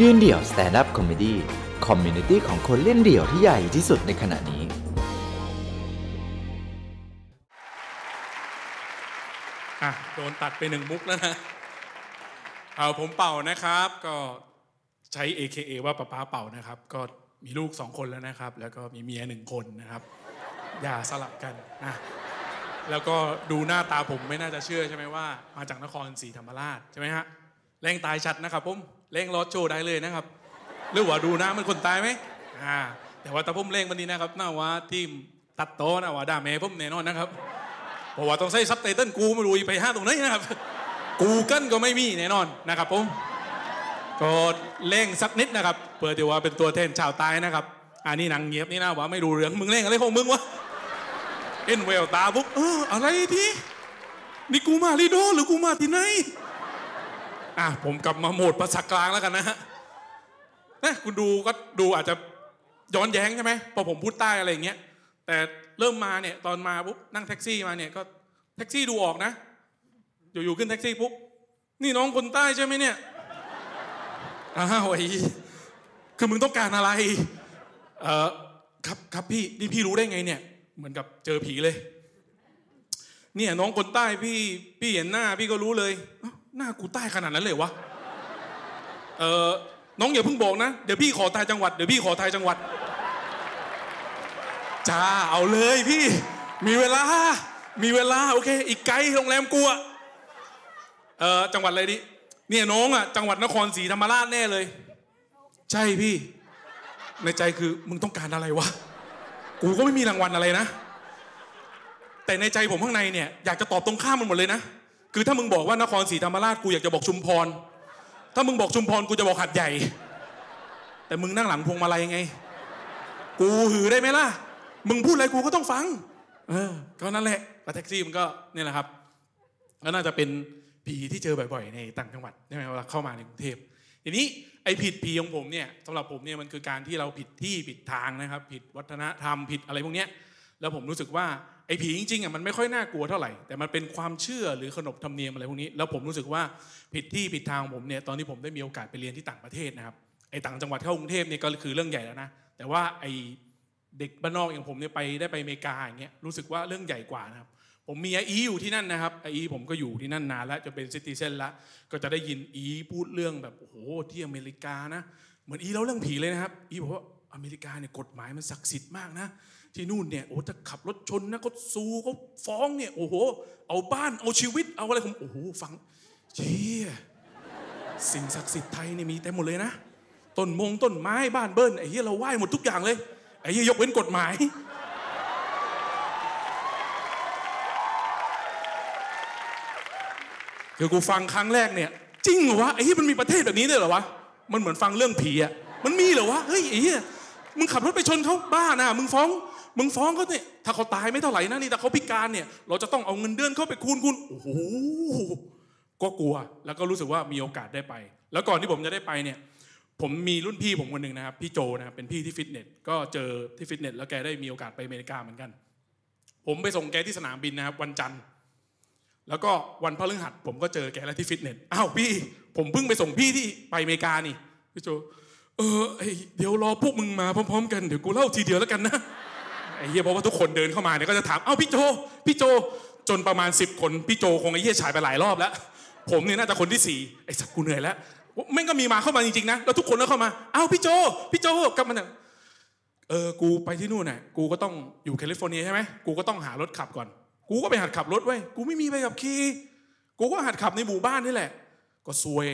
ยืนเดี่ยว stand-up comedy community ของคนเล่นเดี่ยวที่ใหญ่ที่สุดในขณะนี้ อะ โดนตัดไปหนึ่งมุกแล้วนะเอาผมเป่านะครับ ก็ใช้ AKA ว่าป้าป้าเป่านะครับ ก็มีลูกสองคนแล้วนะครับ แล้วก็มีเมียหนึ่งคนนะครับ อย่าสลับกันนะแล้วก็ดูหน้าตาผมไม่น่าจะเชื่อใช่ไหมว่า มาจากนครศรีธรรมราชใช่ไหมฮะแรงตายชัดนะครับผม เร่งรถโชว์ได้เลยนะครับหรือว่าดูน้ามันคนตายไหมอ่าแต่ว่าตาผมเร่งวันนี้นะครับน่าว่าทีมตัดโตะนะว่าด่าแม่ผมแน่นอนนะครับเพราะว่าต้องใช้ซับไตเติลกูไม่รู้ไปห้าตรงไหนนะครับ กูเกิลก็ไม่มีแน่นอนนะครับผมก็เร่งสักนิดนะครับเพื่อที่ว่าเป็นตัวแทนชาวใต้นะครับอันนี้หนังเงียบนี่นะว่าไม่รู้เรื่องมึงเร่งอะไรของมึงวะเอ็นเวลตาปุ๊บเอออะไรทีนี่กูมาลีโดหรือกูมาที่ไหน อะผมกลับมาโหมดภาษากลางแล้วกันนะฮะนะคุณดูก็ดูอาจจะย้อนแย้งใช่ไหมพอผมพูดใต้อะไรอย่างเงี้ยแต่เริ่มมาเนี่ยตอนมาปุ๊บนั่งแท็กซี่มาเนี่ยก็แท็กซี่ดูออกนะ อยู่ๆขึ้นแท็กซี่ปุ๊บนี่น้องคนใต้ใช่ไหมเนี่ยอ้าวไอ้คือมึงต้องการอะไรเออครับครับพี่นี่พี่รู้ได้ไงเนี่ย เหมือนกับเจอผีเลย เนี่ยน้องคนใต้พี่พี่เห็นหน้าพี่ก็รู้เลยเหน้ากูใต้ขนาดนั้นเลยวะเออน้องอย่าเพิ่งบอกนะ เดี๋ยวพี่ขอทายจังหวัดเดี๋ยวพี่ขอทายจังหวัดจ้าเอาเลยพี่ มีเวลา มีเวลาโอเค อีกไกลโรงแรมกูอะเออจังหวัดอะไรดิเนี่ยน้องอะจังหวัดนครศรีธรรมราชแน่เลย ใช่พี่ ในใจคือมึงต้องการอะไรวะกูก็ไม่มีรางวัลอะไรนะ แต่ในใจผมข้างในเนี่ยอยากจะตอบตรงข้ามมันหมดเลยนะ คือถ้ามึงบอกว่านครศรีธรรมราชกูอยากจะบอกชุมพร ถ้ามึงบอกชุมพรกูจะบอกหัดใหญ่ แต่มึงนั่งหลังพวงมาลัยไง กูหือได้ไหมล่ะ มึงพูดอะไรกูก็ต้องฟัง เออก็นั่นแหละแท็กซี่มันก็เนี่ยแหละครับก็น่าจะเป็นผีที่เจอบ่อยๆ ในต่างจังหวัดใช่ไหมเวลาเข้ามาในกรุงเทพทีนี้ไอ้ผิดผีของผมเนี่ยสำหรับผมเนี่ยมันคือการที่เราผิดที่ผิดทางนะครับ ผิดวัฒนธรรมผิดอะไรพวกเนี้ยแล้วผมรู้สึกว่า ไอ้ผีจริงๆอะมันไม่ค่อยน่ากลัวเท่าไหร่แต่มันเป็นความเชื่อหรือขนบธรรมเนียมอะไรพวกนี้แล้วผมรู้สึกว่าผิดที่ผิดทางของผมเนี่ยตอนที่ผมได้มีโอกาสไปเรียนที่ต่างประเทศนะครับไอ้ต่างจังหวัดเข้ากรุงเทพเนี่ยก็คือเรื่องใหญ่แล้วนะแต่ว่าไอ้เด็กบ้านนอกอย่างผมเนี่ยไปได้ไปอเมริกาอย่างเงี้ยรู้สึกว่าเรื่องใหญ่กว่านะครับผมมีไออีอยู่ที่นั่นนะครับไออีผมก็อยู่ที่นั่นนานแล้วจะเป็นซิติเซนละก็จะได้ยินอีพูดเรื่องแบบโอ้โหที่อเมริกานะเหมือนอีเล่าเรื่องผีเลยนะครับอีบอกว่าอเมริกาเนี่ยกฎหมายมันศักดิ์สิทธิ์มากนะ ที่นู่นเนี่ยโอ้ถ้าขับรถชนนะเขาซูเขาฟ้องเนี่ยโอ้โห เอาบ้านเอาชีวิตเอาอะไรผมโอ้โหฟังเชี่ยสิ่งศักดิ์สิทธิ์ไทยเนี่ยมีเต็มหมดเลยนะต้นมงต้นไม้บ้านเบิ้ลไอ้เหี้ยเราไหว้หมดทุกอย่างเลยไอ้เหี้ยยกเว้นกฎหมายคือกูฟังครั้งแรกเนี่ยจริงเหรอวะไอ้เหี้ยมันมีประเทศแบบนี้ด้วยเหรอวะมันเหมือนฟังเรื่องผีอะมันมีเหรอวะเฮ้ยไอ้เหี้ยมึงขับรถไปชนเขาบ้านะมึงฟ้อง มึงฟ้องเขาเนี่ยถ้าเขาตายไม่เท่าไหร่นะนี่แต่เขาพิการเนี่ย เราจะต้องเอาเงินเดือนเขาไปคูณคูณโอ้โหก็กลัว แล้วก็รู้สึกว่ามีโอกาสได้ไป แล้วก่อนที่ผมจะได้ไปเนี่ย ผมมีรุ่นพี่ผมคนหนึ่งนะครับ พี่โจนะครับเป็นพี่ที่ฟิตเนสก็เจอที่ฟิตเนสแล้วแกได้มีโอกาสไปอเมริกาเหมือนกัน ผมไปส่งแกที่สนามบินนะครับ วันจันทร์แล้วก็วันพฤหัสผมก็เจอแกแล้วที่ฟิตเนสอ้าวพี่ ผมเพิ่งไปส่งพี่ที่ไปอเมริกานี่พี่โจเออเดี๋ยวรอพวกมึงมาพร้อม ๆ กันเดี๋ยวกูเล่าทีเดียวแล้วกันนะ อ้เหี้ยเพราะว่าทุกคนเดินเข้ามาเนี่ยก็จะถามเอ้าพี่โจพี่โจจนประมาณสิบคนพี่โจคงไอ้เหี้ยฉายไปหลายรอบแล้ว ผมเนี่ยน่าจะคนที่สี่ไอ้สักกูเหนื่อยแล้วแม่งก็มีมาเข้ามาจริงๆนะแล้วทุกคนก็เข้ามาเอ้าพี่โจพี่โจกลับมาเนี่ยเออกูไปที่นู่นน่ะกูก็ต้องอยู่แคลิฟอร์เนียใช่ไหมกูก็ต้องหารถขับก่อน กูก็ไปหัดขับรถไว้กูไม่มีใบขับขี่กูก็หัดขับในหมู่บ้านนี่แหละ ก็ซวย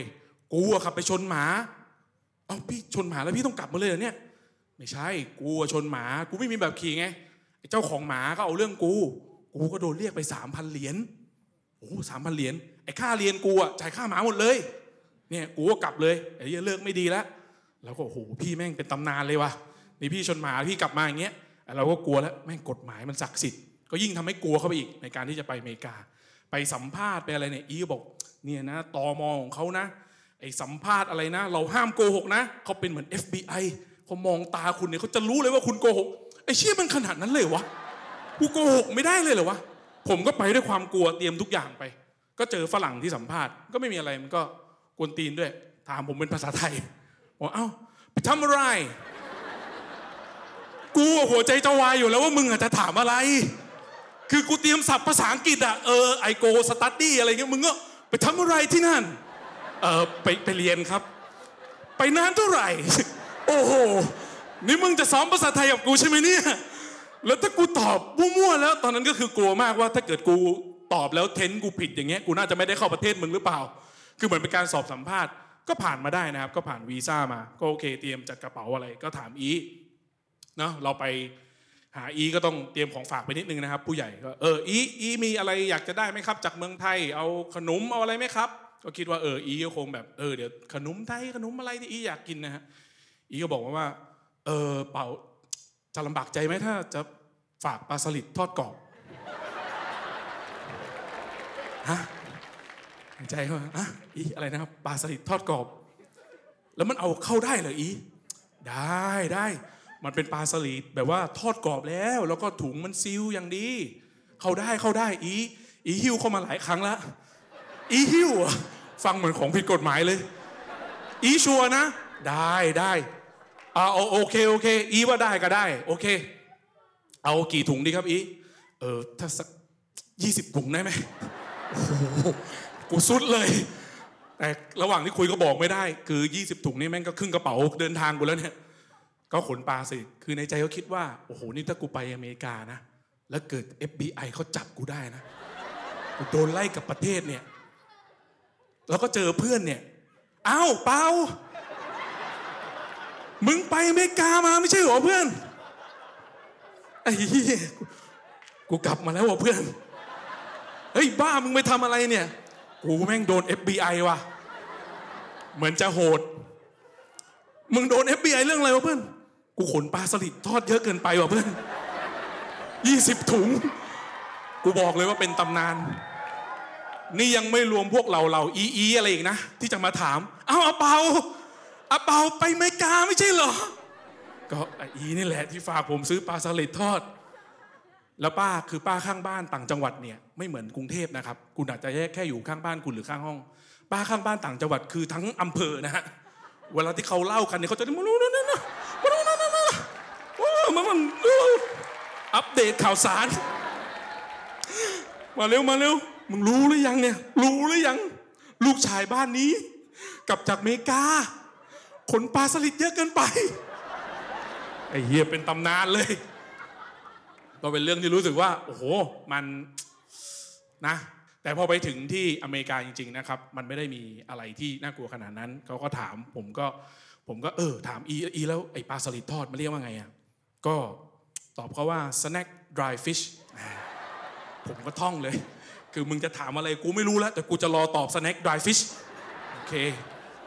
กูอะขับไปชนหมา เอ้าพี่ชนหมาแล้วพี่ต้องกลับมาเลยเหรอเนี่ย ไม่ใช่กูชนหมากูไม่มีแบบขี่ไงเจ้าของหมาก็เอาเรื่องกู กูก็โดนเรียกไปสามพันเหรียญโอ้สามพันเหรียญไอ้ค่าเรียนกูอะจ่ายค่าหมาหมดเลยเนี่ยกูก็กลับเลยไอ้เหี้ยเลิกไม่ดีแล้วแล้วก็โอ้โหพี่แม่งเป็นตำนานเลยวะนี่พี่ชนหมาพี่กลับมาอย่างเงี้ยเราก็กลัวแล้วแม่งกฎหมายมันศักดิ์สิทธิ์ก็ยิ่งทำให้กลัวเข้าไปอีกในการที่จะไปอเมริกา ไปสัมภาษณ์ไปอะไรเนี่ยอีก็บอกเนี่ยนะตอมอของเขานะไอ้สัมภาษณ์อะไรนะ เราห้ามโกหกนะเขาเป็นเหมือน FBI เขามองตาคุณเนี่ยเขาจะรู้เลยว่าคุณโกหกไอ้เชี่ยมันขนาดนั้นเลยวะกูโกหกไม่ได้เลยเหรอวะผมก็ไปด้วยความกลัวเตรียมทุกอย่างไป ก็เจอฝรั่งที่สัมภาษณ์ก็ไม่มีอะไรมันก็กวนตีนด้วย ถามผมเป็นภาษาไทยบอกเอ้าไปทำอะไรกูหัวใจจะวายอยู่แล้วว่ามึงอะจะถามอะไร คือกูเตรียมศัพท์ภาษาอังกฤษอะเออไอโกสตัดดี้อะไรเงี้ยมึงก็ไปทำอะไรที่นั่น เออไปไปเรียนครับ ไปนานเท่าไหร่ โอ้โห นี่มึงจะซ้อมภาษาไทยกับกูใช่ไหมเนี่ย แล้วถ้ากูตอบมั่วๆแล้ว ตอนนั้นก็คือกลัวมากว่าถ้าเกิดกูตอบแล้วเทนกูผิดอย่างเงี้ย กูน่าจะไม่ได้เข้าประเทศมึงหรือเปล่า คือเหมือนเป็นการสอบสัมภาษณ์ ก็ผ่านมาได้นะครับ ก็ผ่านวีซ่ามา ก็โอเค เตรียมจัดกระเป๋าอะไร ก็ถามอีเนาะ เราไปหาอีก็ต้องเตรียมของฝากไปนิดนึงนะครับ ผู้ใหญ่ก็เอออีอีมีอะไรอยากจะได้ไหมครับ จากเมืองไทย เอาขนมเอาอะไรไหมครับ ก็คิดว่าเอออีก็คงแบบเออเดี๋ยวขนมไทยขนมอะไรที่อีอยากกินนะฮะ อีก็บอกมาว่า เออเป่าจะลำบากใจไหมถ้าจะฝากปลาสลิดทอดกรอบฮะในใจเขาฮะอีอะไรนะครับปลาสลิดทอดกรอบ แล้วมันเอาเข้าได้เหรออี ได้ได้ มันเป็นปลาสลิดแบบว่าทอดกรอบแล้ว แล้วก็ถุงมันซีลอย่างดี เข้าได้เข้าได้อี อีหิ้วเข้ามาหลายครั้งแล้วอีหิ้วฟังเหมือนของผิดกฎหมายเลย อีชัวนะ ได้ได้ อาโอโอเคโอเค อีว่าได้ก็ได้ โอเค เอากี่ถุงดีครับอีเออถ้าสักยี่สิบถุงได้ไหมโอ้โหกูสุดเลย แต่ระหว่างที่คุยก็บอกไม่ได้ คือ20ถุงนี่แม่งก็ครึ่งกระเป๋าเดินทางกูแล้วเนี่ยก็ขนปลาสิ คือในใจก็คิดว่า โอ้โห นี่ถ้ากูไปอเมริกานะ แล้วเกิด FBI เขาจับกูได้นะ กูโดนไล่กับประเทศเนี่ย แล้วก็เจอเพื่อนเนี่ย อ้าว เปา มึงไปอเมริกามาไม่ใช่เหรอเพื่อนไอ้เหี้ยกูกลับมาแล้วว่ะเพื่อน เฮ้ยบ้ามึงไปทำอะไรเนี่ย กูแม่งโดน FBI ว่ะ เหมือนจะโหด มึงโดน FBI เรื่องอะไรวะเพื่อน กูขนปลาสลิดทอดเยอะเกินไปว่ะเพื่อนยี่สิบถุง กูบอกเลยว่าเป็นตำนาน นี่ยังไม่รวมพวกเราเราอีอีอะไรอีกนะ ที่จะมาถาม เอ้าอาเปา อาเปาไปเมกาไม่ใช่เหรอ ก็อีนี่แหละที่ฝากผมซื้อปลาสลิดทอด แล้วป้าคือป้าข้างบ้านต่างจังหวัดเนี่ยไม่เหมือนกรุงเทพนะครับ คุณอาจจะแยกแค่อยู่ข้างบ้านคุณหรือข้างห้อง ป้าข้างบ้านต่างจังหวัดคือทั้งอำเภอนะฮะ เวลาที่เขาเล่ากันเนี่ยเขาจะมารู้นะนะนะมารู้นะนะนะว้ามันมันอัปเดตข่าวสาร มาเร็วมาเร็ว มึงรู้หรือยังเนี่ย รู้หรือยัง ลูกชายบ้านนี้ กลับจากเมกา ขนปลาสลิดเยอะเกินไปไอ้เฮียเป็นตำนานเลย ก็เป็นเรื่องที่รู้สึกว่า โอ้โห มันนะ แต่พอไปถึงที่อเมริกาจริง ๆ นะครับ มันไม่ได้มีอะไรที่น่ากลัวขนาดนั้น เขาก็ถาม ผมก็ ผมก็เออ ถามอีอีแล้วไอ้ปลาสลิดทอดมันเรียกว่าไงอะ ก็ตอบเขาว่า snack dry fish ผมก็ท่องเลย คือมึงจะถามอะไรกูไม่รู้แล้ว แต่กูจะรอตอบ snack dry fish โอเค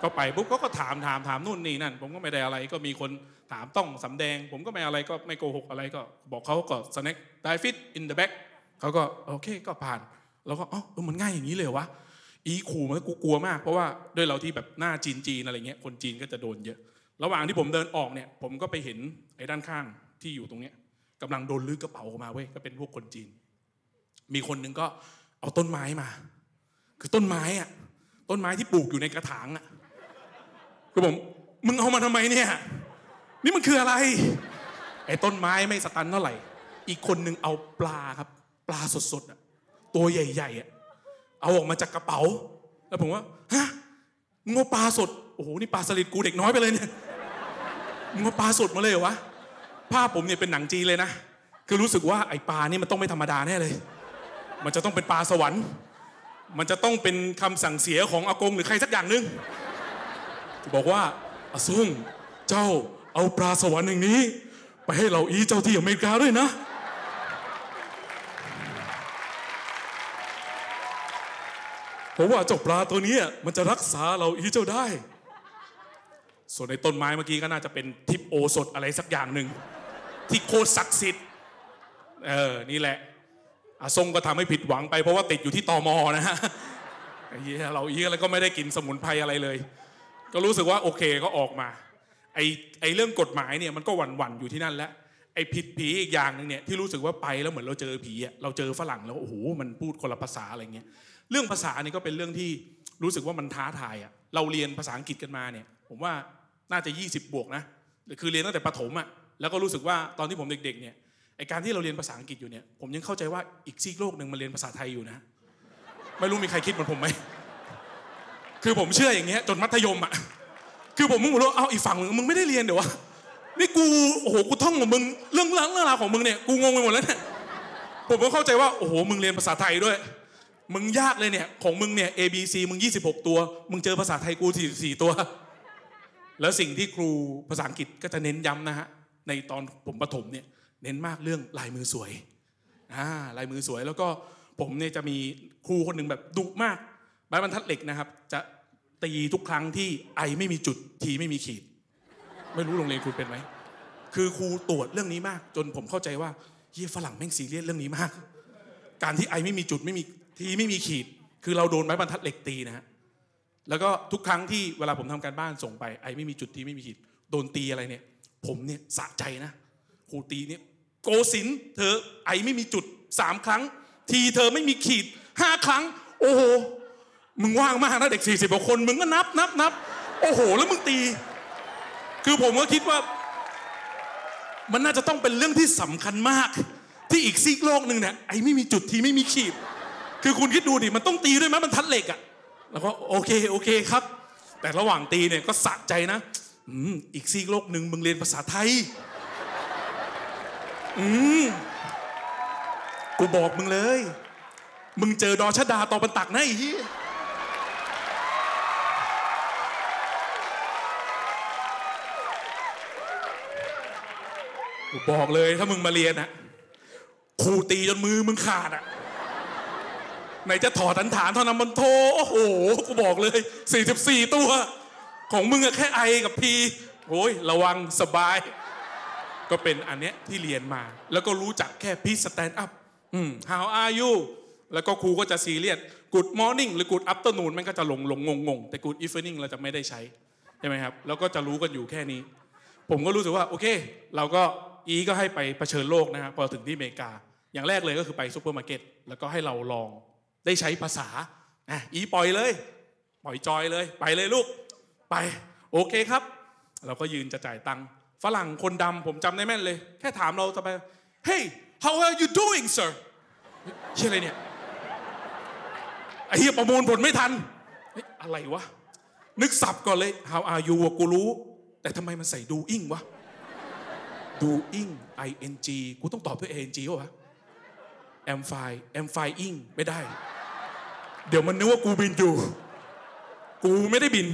ก็ไปปุ๊บเขาก็ถามถามถามนู่นนี่นั่น ผมก็ไม่ได้อะไรก็มีคนถามต้องสำแดง ผมก็ไม่อะไรก็ไม่โกหกอะไรก็บอกเขาก็ snack dry fish in the back เขาก็โอเคก็ผ่าน แล้วก็อ๋อเออมันง่ายอย่างนี้เลยวะอีขู่มันกูกลัวมากเพราะว่าด้วยเราที่แบบหน้าจีนจีนอะไรเงี้ยคนจีนก็จะโดนเยอะ ระหว่างที่ผมเดินออกเนี่ย ผมก็ไปเห็นไอ้ด้านข้างที่อยู่ตรงเนี้ยกำลังโดนลื้อกระเป๋าออกมาเว้ยก็เป็นพวกคนจีน มีคนนึงก็เอาต้นไม้มา คือต้นไม้อะต้นไม้ที่ปลูกอยู่ในกระถางอะ คือผมมึงเอามาทำไมเนี่ย นี่มันคืออะไร ไอ้ต้นไม้ไม่สตันเท่าไหร่ อีกคนหนึ่งเอาปลาครับ ปลาสดๆอะตัวใหญ่ๆอะเอาออกมาจากกระเป๋า แล้วผมว่าฮะมึงเอาปลาสดโอ้โหนี่ปลาสลิดกูเด็กน้อยไปเลยเนี่ยมึงเอาปลาสดมาเลยเหรอวะภาพผมเนี่ยเป็นหนังจีนเลยนะคือรู้สึกว่าไอ้ปลานี่มันต้องไม่ธรรมดาแน่เลย มันจะต้องเป็นปลาสวรรค์ มันจะต้องเป็นคำสั่งเสียของอากงหรือใครสักอย่างหนึ่ง บอกว่าอาซุงเจ้าเอาปลาสวรรค์อย่างนี้ ไปให้เราอีเจ้าที่อเมริกาด้วยนะ เพราะว่าเจ้าปลาตัวนี้มันจะรักษาเราอีเจ้าได้ ส่วนในต้นไม้เมื่อกี้ก็น่าจะเป็นทิพโอสถอะไรสักอย่างหนึ่งที่โคตรศักดิ์สิทธิ์เออนี่แหละอาทรงก็ทำให้ผิดหวังไปเพราะว่าติดอยู่ที่ตอมอนะฮะเฮียเราอีกแล้วก็ไม่ได้กินสมุนไพรอะไรเลย ก็รู้สึกว่าโอเคก็ออกมาไอไอเรื่องกฎหมายเนี่ยมันก็หวั่นหวั่นอยู่ที่นั่นแล้วไอผิดผีอีกอย่างหนึ่งเนี่ยที่รู้สึกว่าไปแล้วเหมือนเราเจอผีอะเราเจอฝรั่งแล้วโอ้โหมันพูดคนละภาษาอะไรเงี้ยเรื่องภาษานี่ก็เป็นเรื่องที่รู้สึกว่ามันท้าทายอะเราเรียนภาษาอังกฤษกันมาเนี่ย ผมว่าน่าจะ 20 บวกนะคือเรียนตั้งแต่ประถมอะแล้วก็รู้สึกว่าตอนที่ผมเด็กๆเนี่ยไอการที่เราเรียนภาษาอังกฤษอยู่เนี่ยผมยังเข้าใจว่าอีกซีกโลกหนึ่งมันเรียนภาษาไทยอยู่นะ ไม่รู้มีใครคิดเหมือนผมไหม คือผมเชื่ออย่างเงี้ยจนมัธยมอะคือผมมึงบอกว่าเอาอีกฝั่งมึงมึงไม่ได้เรียนเดี๋ยววะนี่กูโอ้โหกูท่องของมึงเรื่องรื่องเรื่องราวของมึงเนี่ยกูงงไปหมดแล้วเนี่ยผมก็เข้าใจว่าโอ้โหมึงเรียนภาษาไทยด้วย มึงยากเลยเนี่ยของมึงเนี่ย A B C มึง 26 ตัว มึงเจอภาษาไทยกู44ตัว แล้วสิ่งที่ครูภาษาอังกฤษก็จะเน้นย้ำนะฮะในตอนผมประถมเนี่ยเน้นมากเรื่องลายมือสวยอ่าลายมือสวยแล้วก็ผมเนี่ยจะมีครูคนหนึ่งแบบดุมาก บรรทัดเหล็กนะครับ จะตีทุกครั้งที่ไอไม่มีจุดทีไม่มีขีด ไม่รู้โรงเรียนคุณเป็นไหมคือครูตรวจเรื่องนี้มาก จนผมเข้าใจว่าเฮียฝรั่งแม่งซีเรียสเรื่องนี้มาก การที่ไอไม่มีจุดไม่มีทีไม่มีขีด คือเราโดนไม้บรรทัดเหล็กตีนะฮะแล้วก็ทุกครั้งที่เวลาผมทำการบ้านส่งไปไอไม่มีจุดทีไม่มีขีด โดนตีอะไรเนี่ย ผมเนี่ยสะใจนะครูตีเนี่ยโกศินเธอไอไม่มีจุดสามครั้ง ทีเธอไม่มีขีดห้าครั้ง โอ้โห มึงว่างมากนะเด็กสี่สิบกว่าคน มึงก็นับนับนับโอ้โห แล้วมึงตี คือผมก็คิดว่า มันน่าจะต้องเป็นเรื่องที่สำคัญมาก ที่อีกซีกโลกหนึ่งเนี่ยไอ้ไม่มีจุดทีไม่มีขีด คือคุณคิดดูดิมันต้องตีด้วยไหมมันทัดเหล็กอะแล้วก็โอเคโอเคครับ แต่ระหว่างตีเนี่ยก็สะใจนะอืมอีกซีกโลกหนึ่งมึงเรียนภาษาไทย อืมกูบอกมึงเลย มึงเจอดอชดาตอบันตักนะไอ้เหี้ย บอกเลยถ้ามึงมาเรียนอะครูตีจนมือมึงขาดอะไหนจะถอดฐานฐานเท่านั้นมันโทโอ้โหกูบอกเลย 44 ตัว ของมึงอะแค่ไอกับพีโอ้ยระวังสบาย ก็เป็นอันเนี้ยที่เรียนมา แล้วก็รู้จักแค่พีสแตนด์อัพอืม how are you แล้วก็ครูก็จะซีเรียส good morning หรือ good afternoon มันก็จะลงลงงงงแต่ good evening เราจะไม่ได้ใช้ใช่ไหมครับ แล้วก็จะรู้กันอยู่แค่นี้ ผมก็รู้สึกว่า โอเค เราก็ อีก็ให้ไปเผชิญโลกนะครับพอถึงที่อเมริกา อย่างแรกเลยก็คือไปซูเปอร์มาร์เก็ตแล้วก็ให้เราลองได้ใช้ภาษาอะอีปล่อยเลยปล่อยจอยเลย ไปเลยลูกไปโอเคครับ เราก็ยืนจะจ่ายตังค์ฝรั่งคนดำผมจำได้แม่นเลย แค่ถามเราจะไป Hey how are you doing sir เฮ้ยอะไรเนี่ยไอ้เหี้ยประมวลผลไม่ทันอะไรวะ นึกศัพท์ก่อนเลย how are you กูรู้ แต่ทำไมมันใส่ doing วะ doing ing กูต้องตอบด้วย ing วะ am fine am flying ไม่ได้ เดี๋ยวมันนึกว่ากูบินอยู่ กูไม่ได้บิน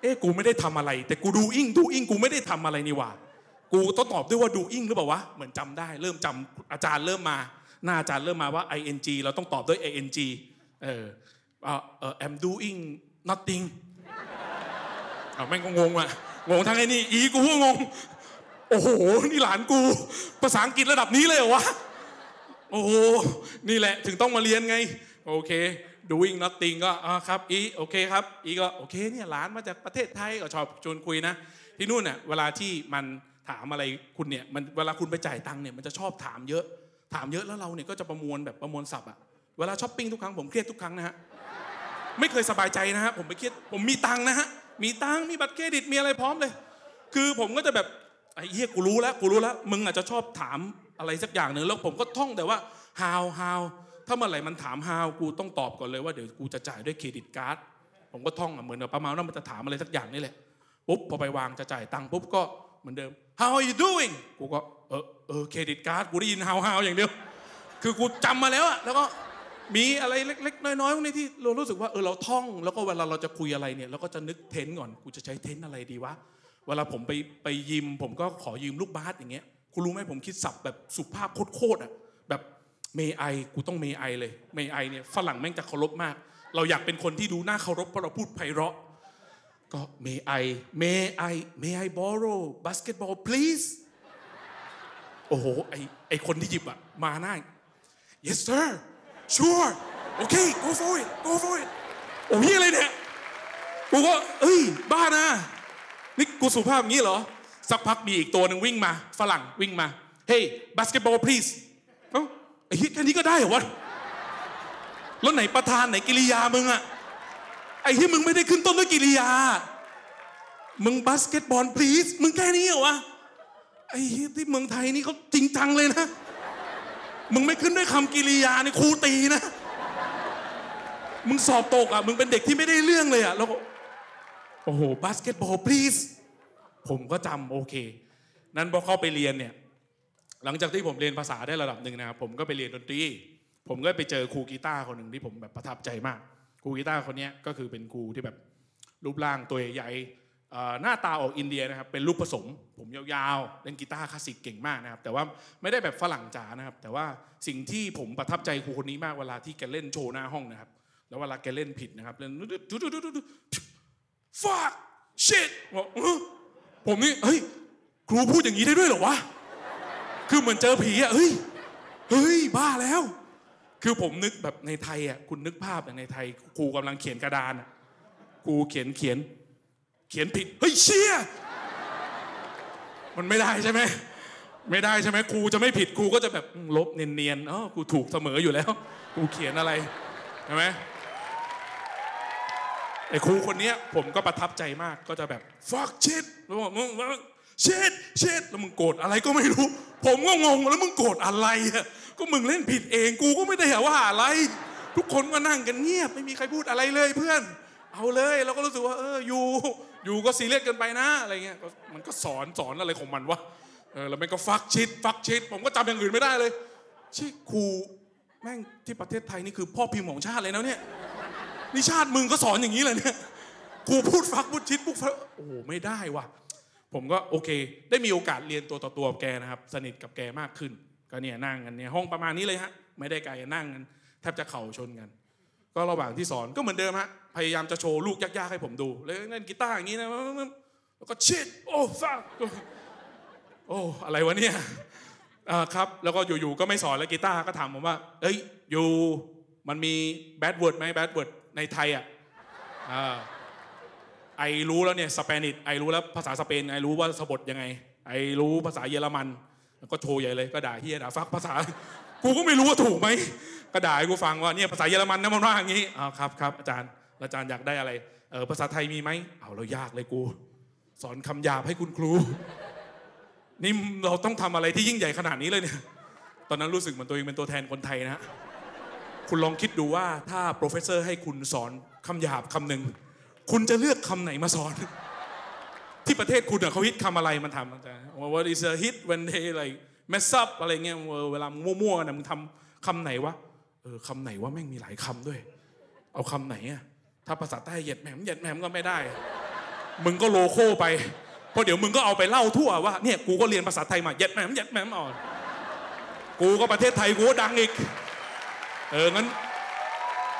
เอ๊ะกูไม่ได้ทำอะไร แต่กูดูอิงดูอิงกูไม่ได้ทำอะไรนี่หว่า กูต้องตอบด้วยว่าดูอิงหรือเปล่าวะ เหมือนจำได้ เริ่มจำอาจารย์เริ่มมา หน้าอาจารย์เริ่มมาว่า ing เราต้องตอบด้วย ing เออเออ am doing nothing เอาแม่งก็งงอะงงทั้งไอ้นี่อีกูก็งง โอ้โห นี่หลานกู ภาษาอังกฤษระดับนี้เลยเหรอวะ โอ้โห นี่แหละถึงต้องมาเรียนไง โอเค doing nothing ก็อ่าครับอีโอเคครับ อีก็โอเคเนี่ยหลานมาจากประเทศไทยก็ชอบชวนคุยนะ ที่นู่นเนี่ยเวลาที่มันถามอะไรคุณเนี่ยมันเวลาคุณไปจ่ายตังค์เนี่ยมันจะชอบถามเยอะ ถามเยอะแล้วเราเนี่ยก็จะประมวลแบบประมวลศัพท์อะเวลาช้อปปิ้งทุกครั้งผมเครียดทุกครั้งนะฮะไม่เคยสบายใจนะฮะผมไปเครียดผมมีตังค์นะฮะมีตังค์มีบัตรเครดิตมีอะไรพร้อมเลย คือผมก็จะแบบ ไอ้เฮียกูรู้แล้วกูรู้แล้วมึงอาจจะชอบถามอะไรสักอย่างหนึ่งแล้วผมก็ท่องแต่ว่า how how ถ้าเมื่อไหร่มันถาม how กูต้องตอบก่อนเลยว่าเดี๋ยวกูจะจ่ายด้วยเครดิตการ์ดผมก็ท่องเหมือนกับประมาณว่ามันจะถามอะไรสักอย่างนี่แหละปุ๊บพอไปวางจะจ่ายตังค์ปุ๊บก็เหมือนเดิม how are you doing กูก็เออเออเครดิตการ์ดกูได้ยิน how how อย่างเดียว คือกูจำมาแล้วอะแล้วก็มีอะไรเล็กๆ น้อยๆพวกนี้ที่เรารู้สึกว่าเออเราท่อง แล้วก็เวลาเราจะคุยอะไรเนี่ยเราก็จะนึกเทนก่อน กูจะใช้เทนอะไรดีวะ เวลาผมไปไปยิม ผมก็ขอยืมลูกบาสอย่างเงี้ยคุณรู้ไหมผมคิดสับแบบสุภาพโคตรๆอะแบบเมไอกูต้องเมไอเลยเมไอเนี่ยฝรั่งแม่งจะเคารพมาก เราอยากเป็นคนที่ดูน่าเคารพเพราะเราพูดไพเราะ ก็ may I may I may I borrow basketball please โอ้โหไอไอคนที่หยิบอะมาหน้า yes sir sure okay go for it go for it โอ้ยอะไรเนี่ยกูก็เอ้ยบ้านะ นี่กูสุภาพอย่างนี้เหรอ สักพักมีอีกตัวหนึ่งวิ่งมา ฝรั่งวิ่งมา hey basketball please เอ้าไอ้เหี้ยแค่นี้ก็ได้เหรอวะ แล้วไหนประธานไหนกิริยามึงอะไอ้ที่มึงไม่ได้ขึ้นต้นด้วยกิริยา มึงบาสเกตบอล please มึงแค่นี้เหรอวะ ไอ้เหี้ยที่เมืองไทยนี่เขาจริงจังเลยนะ มึงไม่ขึ้นด้วยคำกริยาเนี่ยครูตีนะ มึงสอบตกอะ มึงเป็นเด็กที่ไม่ได้เรื่องเลยอะ แล้ว โอ้โหบาสเกตบอล please ผมก็จำโอเค นั้นพอเข้าไปเรียนเนี่ยหลังจากที่ผมเรียนภาษาได้ระดับหนึ่งนะครับผมก็ไปเรียนดนตรี ผมก็ไปเจอครูกีตาร์คนหนึ่งที่ผมแบบประทับใจมากครูกีตาร์คนนี้ก็คือเป็นครูที่แบบรูปร่างตัวใหญ่หน้าตาออกอินเดียนะครับเป็นลูกผสม ผมยาวๆเล่นกีตาร์คลาสสิกเก่งมากนะครับแต่ว่าไม่ได้แบบฝรั่งจ๋านะครับ แต่ว่าสิ่งที่ผมประทับใจครูคนนี้มากเวลาที่แกเล่นโชว์หน้าห้องนะครับ แล้วเวลาแกเล่นผิดนะครับเล่น fuck shit บอกผมนี่เฮ้ยครูพูดอย่างนี้ได้ด้วยเหรอวะ คือเหมือนเจอผีอะเฮ้ยเฮ้ยบ้าแล้ว คือผมนึกแบบในไทยอะคุณนึกภาพอย่างในไทยครูกำลังเขียนกระดานอะครูเขียนเขียน เขียนผิดเฮ้ยเชี่ยมันไม่ได้ใช่ไหมไม่ได้ใช่ไหมครูจะไม่ผิดครูก็จะแบบลบเนียนๆอ๋อกูถูกเสมออยู่แล้วครูเขียนอะไรใช่ไหม ไอ้ครูคนเนี้ยผมก็ประทับใจมากก็จะแบบ fuck shit แล้วบอกมึง shit shit แล้วมึงโกรธอะไรก็ไม่รู้ ผมก็งงแล้วมึงโกรธอะไรอะก็มึงเล่นผิดเองกูก็ไม่ได้ว่าอะไร ทุกคนก็นั่งกันเงียบไม่มีใครพูดอะไรเลยเพื่อน เอาเลยเราก็รู้สึกว่าเอออยู่อยู่ก็ซีเรียสกินไปนะอะไรเงี้ยก็มันก็สอนสอนอะไรของมันวะเออแล้วมันก็ฟักชิดฟักชิดผมก็จำอย่างอื่นไม่ได้เลยชี่ครูแม่งที่ประเทศไทยนี่คือพ่อพิมพ์ของชาติเลยนะเนี่ย นี่ชาติมึงก็สอนอย่างนี้เลยเนี่ยกูพูดฟักพูดชิดพูดฟักโอ้โหไม่ได้ว่ะผมก็โอเค ได้มีโอกาสเรียนตัวต่อตัวกับแกนะครับ สนิทกับแกมากขึ้น ก็เนี่ยนั่งกันเนี่ยห้องประมาณนี้เลยฮะไม่ได้ไกลนั่งกันแทบจะเข่าชนกัน ก็ระหว่างที่สอนก็เหมือนเดิมฮะพยายามจะโชว์ลูกยากๆให้ผมดูเลยเล่นกีตาร์อย่างนี้นะแล้วก็ชิดโอ้ฟักโอ้อะไรวะเนี่ยอ่าครับ แล้วก็อยู่ๆก็ไม่สอนแล้วกีตาร์ก็ถามผมว่า เอ้ยอยู่มันมี bad word ไหม bad word ในไทยอะ I รู้แล้วเนี่ย Spanish I รู้แล้วภาษาสเปน I รู้ว่าสบถยังไง I รู้ภาษาเยอรมันแล้วก็โชว์ใหญ่เลยก็ด่าเฮียด่า fuck ภาษา กูก็ไม่รู้ว่าถูกไหมก็ด่าให้กูฟังว่าเนี่ยภาษาเยอรมันนะมันว่าอย่างนี้อ้าวครับครับอาจารย์อาจารย์อยากได้อะไรเออภาษาไทยมีไหมเอาเรายากเลยกู สอนคำหยาบให้คุณครู นี่เราต้องทำอะไรที่ยิ่งใหญ่ขนาดนี้เลยเนี่ย ตอนนั้นรู้สึกเหมือนตัวเองเป็นตัวแทนคนไทยนะ คุณลองคิดดูว่าถ้า professor ให้คุณสอนคำหยาบคำหนึ่งคุณจะเลือกคำไหนมาสอน ที่ประเทศคุณอะเขาฮิตคำอะไรมันทำอาจารย์ What is a hit when they like mess up อะไรเงี้ยเวลามั่วๆนะมึงทำคำไหนวะเออคำไหนว่าแม่งมีหลายคำด้วย เอาคำไหนอะถ้าภาษาใต้เหยียดแหมมเหยียดแหมมก็ไม่ได้ มึงก็ local ไปเพราะเดี๋ยวมึงก็เอาไปเล่าทั่วว่าเนี่ยกูก็เรียนภาษาไทยมาเหยียดแหมมเหยียดแหมมอ่อนกูก็ประเทศไทยกูก็ดังอีก เอองั้น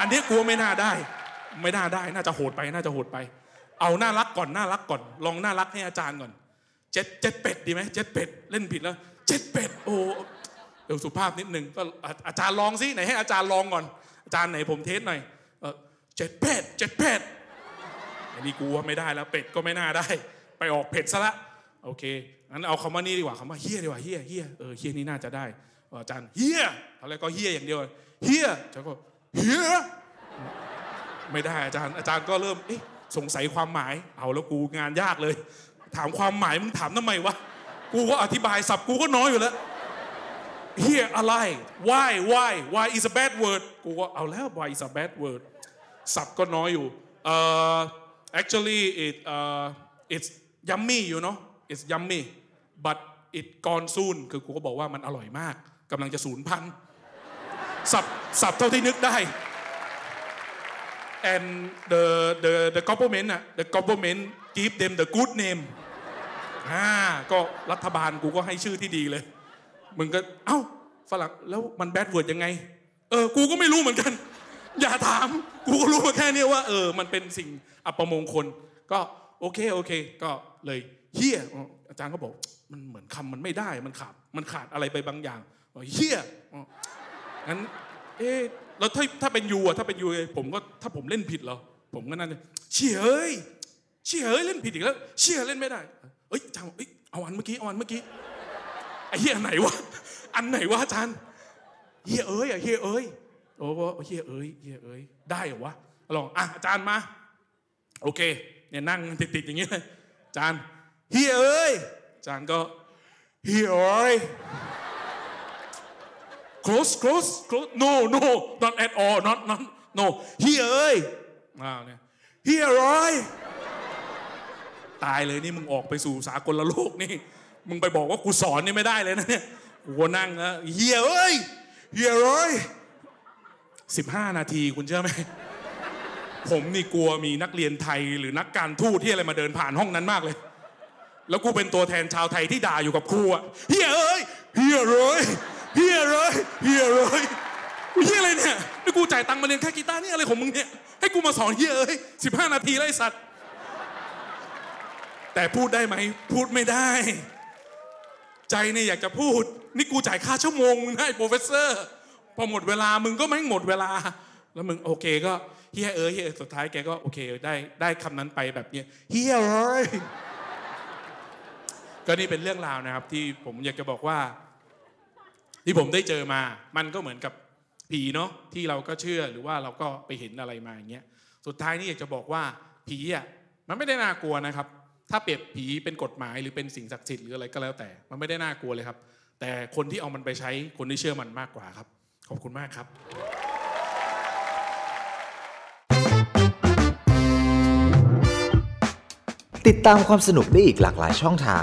อันนี้กลัวไม่น่าได้ ไม่น่าได้ น่าจะโหดไปน่าจะโหดไป เอาน่ารักก่อนน่ารักก่อน ลองน่ารักให้อาจารย์ก่อนเจ็ดเจ็ดเป็ดดีไหมเจ็ดเป็ดเล่นผิดแล้วเจ็ดเป็ดโอ้เดี๋ยวสุภาพนิดนึงก็อาจารย์ลองสิไหนให้อาจารย์ลองก่อน อาจารย์ไหนผมเทสหน่อยเออเจ็ดเป็ดเจ็ดเป็ดอันนี้กูว่าไม่ได้แล้วเป็ดก็ไม่น่าได้ ไปออกเผ็ดซะละโอเคงั้นเอาคำว่านี่ดีกว่าคำว่าเฮียดีกว่าเฮียเฮียเออเฮียนี่น่าจะได้อาจารย์เฮียอะไรก็เฮียอย่างเดียว เฮียอาจารย์ก็เฮียไม่ได้อาจารย์อาจารย์ก็เริ่มเอ๊ะสงสัยความหมาย เอาแล้วกูงานยากเลย ถามความหมายมึงถามทำไมวะ กูก็อธิบายสับกูก็น้อยอยู่แล้ว here อะไร why why why is a bad word กูก็เอาแล้ว why is a bad word สับก็น้อยอยู่เอ่อ actually it uh, it's yummy you know it's yummy but it gone soon คือกูก็บอกว่ามันอร่อยมากกำลังจะสูญพันธุ์ สับสับเท่าที่นึกได้ and the the the government อะ the government give them the good name อ่าก็รัฐบาลกูก็ให้ชื่อที่ดีเลย มึงก็เอ้าฝรั่งแล้วมันแบดเวิร์ดยังไง เออ กูก็ไม่รู้เหมือนกัน อย่าถาม กูก็รู้มาแค่นี้ว่า เออ มันเป็นสิ่งอัปมงคล ก็โอเคโอเค ก็เลยเฮียอาจารย์ก็บอก มันเหมือนคำมันไม่ได้ มันขาด มันขาดอะไรไปบางอย่างเฮีย งั้น เอ๊ะแล้วถ้าถ้าเป็นยูอะถ้าเป็นยูผมก็ถ้าผมเล่นผิดเหรอผมก็น่าจะเชี่ยเอ้ยเชี่ยเอ้ยเล่นผิดอีกแล้ว เชี่ยเล่นไม่ได้ เอ้ยอาจารย์บอกเอ้ยเอาอันเมื่อกี้เอาอันเมื่อกี้ไอ้เฮียอันไหนวะอันไหนวะอาจารย์เฮียเอ้ยอะเฮียเอ้ยโอ้โหเฮียเอ้ยเฮียเอ้ยได้เหรอวะลองอะอาจารย์มา โอเคเนี่ยนั่งติดๆอย่างเงี้เลยจานเฮียเอ้ยจานก็เฮียเอ้ย close close close no no not at all not not no เฮียเอ้ยอ้าวเนี่ยเฮียเอ้ยตายเลยนี่มึงออกไปสู่สากลโลกนี่มึงไปบอกว่ากูสอนนี่ไม่ได้เลยนะเนี่ยกูก็นั่งนะเฮียเอ้ยเฮียเอ้ยสิบห้านาทีคุณเชื่อไหมผมนี่กลัวมีนักเรียนไทยหรือนักการทูตที่อะไรมาเดินผ่านห้องนั้นมากเลย แล้วกูเป็นตัวแทนชาวไทยที่ด่าอยู่กับครูอะเฮียเอ้ยเฮียเลย เฮียเลยเฮียเลยกูเฮียอะไรเนี่ยนี่กูจ่ายตังค์มาเรียนแค่กีตาร์นี่อะไรของมึงเนี่ย ให้กูมาสอนเฮียเอ้ยสิบห้านาทีไอ้สัตว์ แต่พูดได้ไหม พูดไม่ได้ ใจเนี่ยอยากจะพูด นี่กูจ่ายค่าชั่วโมงมึงให้ professor พอหมดเวลามึงก็แม่งหมดเวลา แล้วมึงโอเคก็เฮียเอ้ยเฮียสุดท้ายแกก็โอเคได้ได้คำนั้นไปแบบเนี้ยเฮียเอ้ยก็นี่เป็นเรื่องราวนะครับ ที่ผมอยากจะบอกว่า ที่ผมได้เจอมา มันก็เหมือนกับผีเนาะที่เราก็เชื่อหรือว่าเราก็ไปเห็นอะไรมาอย่างเงี้ยสุดท้ายนี่อยากจะบอกว่าผีอะมันไม่ได้น่ากลัวนะครับ ถ้าเปรียบผีเป็นกฎหมายหรือเป็นสิ่งศักดิ์สิทธิ์หรืออะไรก็แล้วแต่ มันไม่ได้น่ากลัวเลยครับ แต่คนที่เอามันไปใช้คนที่เชื่อมันมากกว่าครับ ขอบคุณมากครับ ติดตามความสนุกได้อีกหลากหลายช่องทาง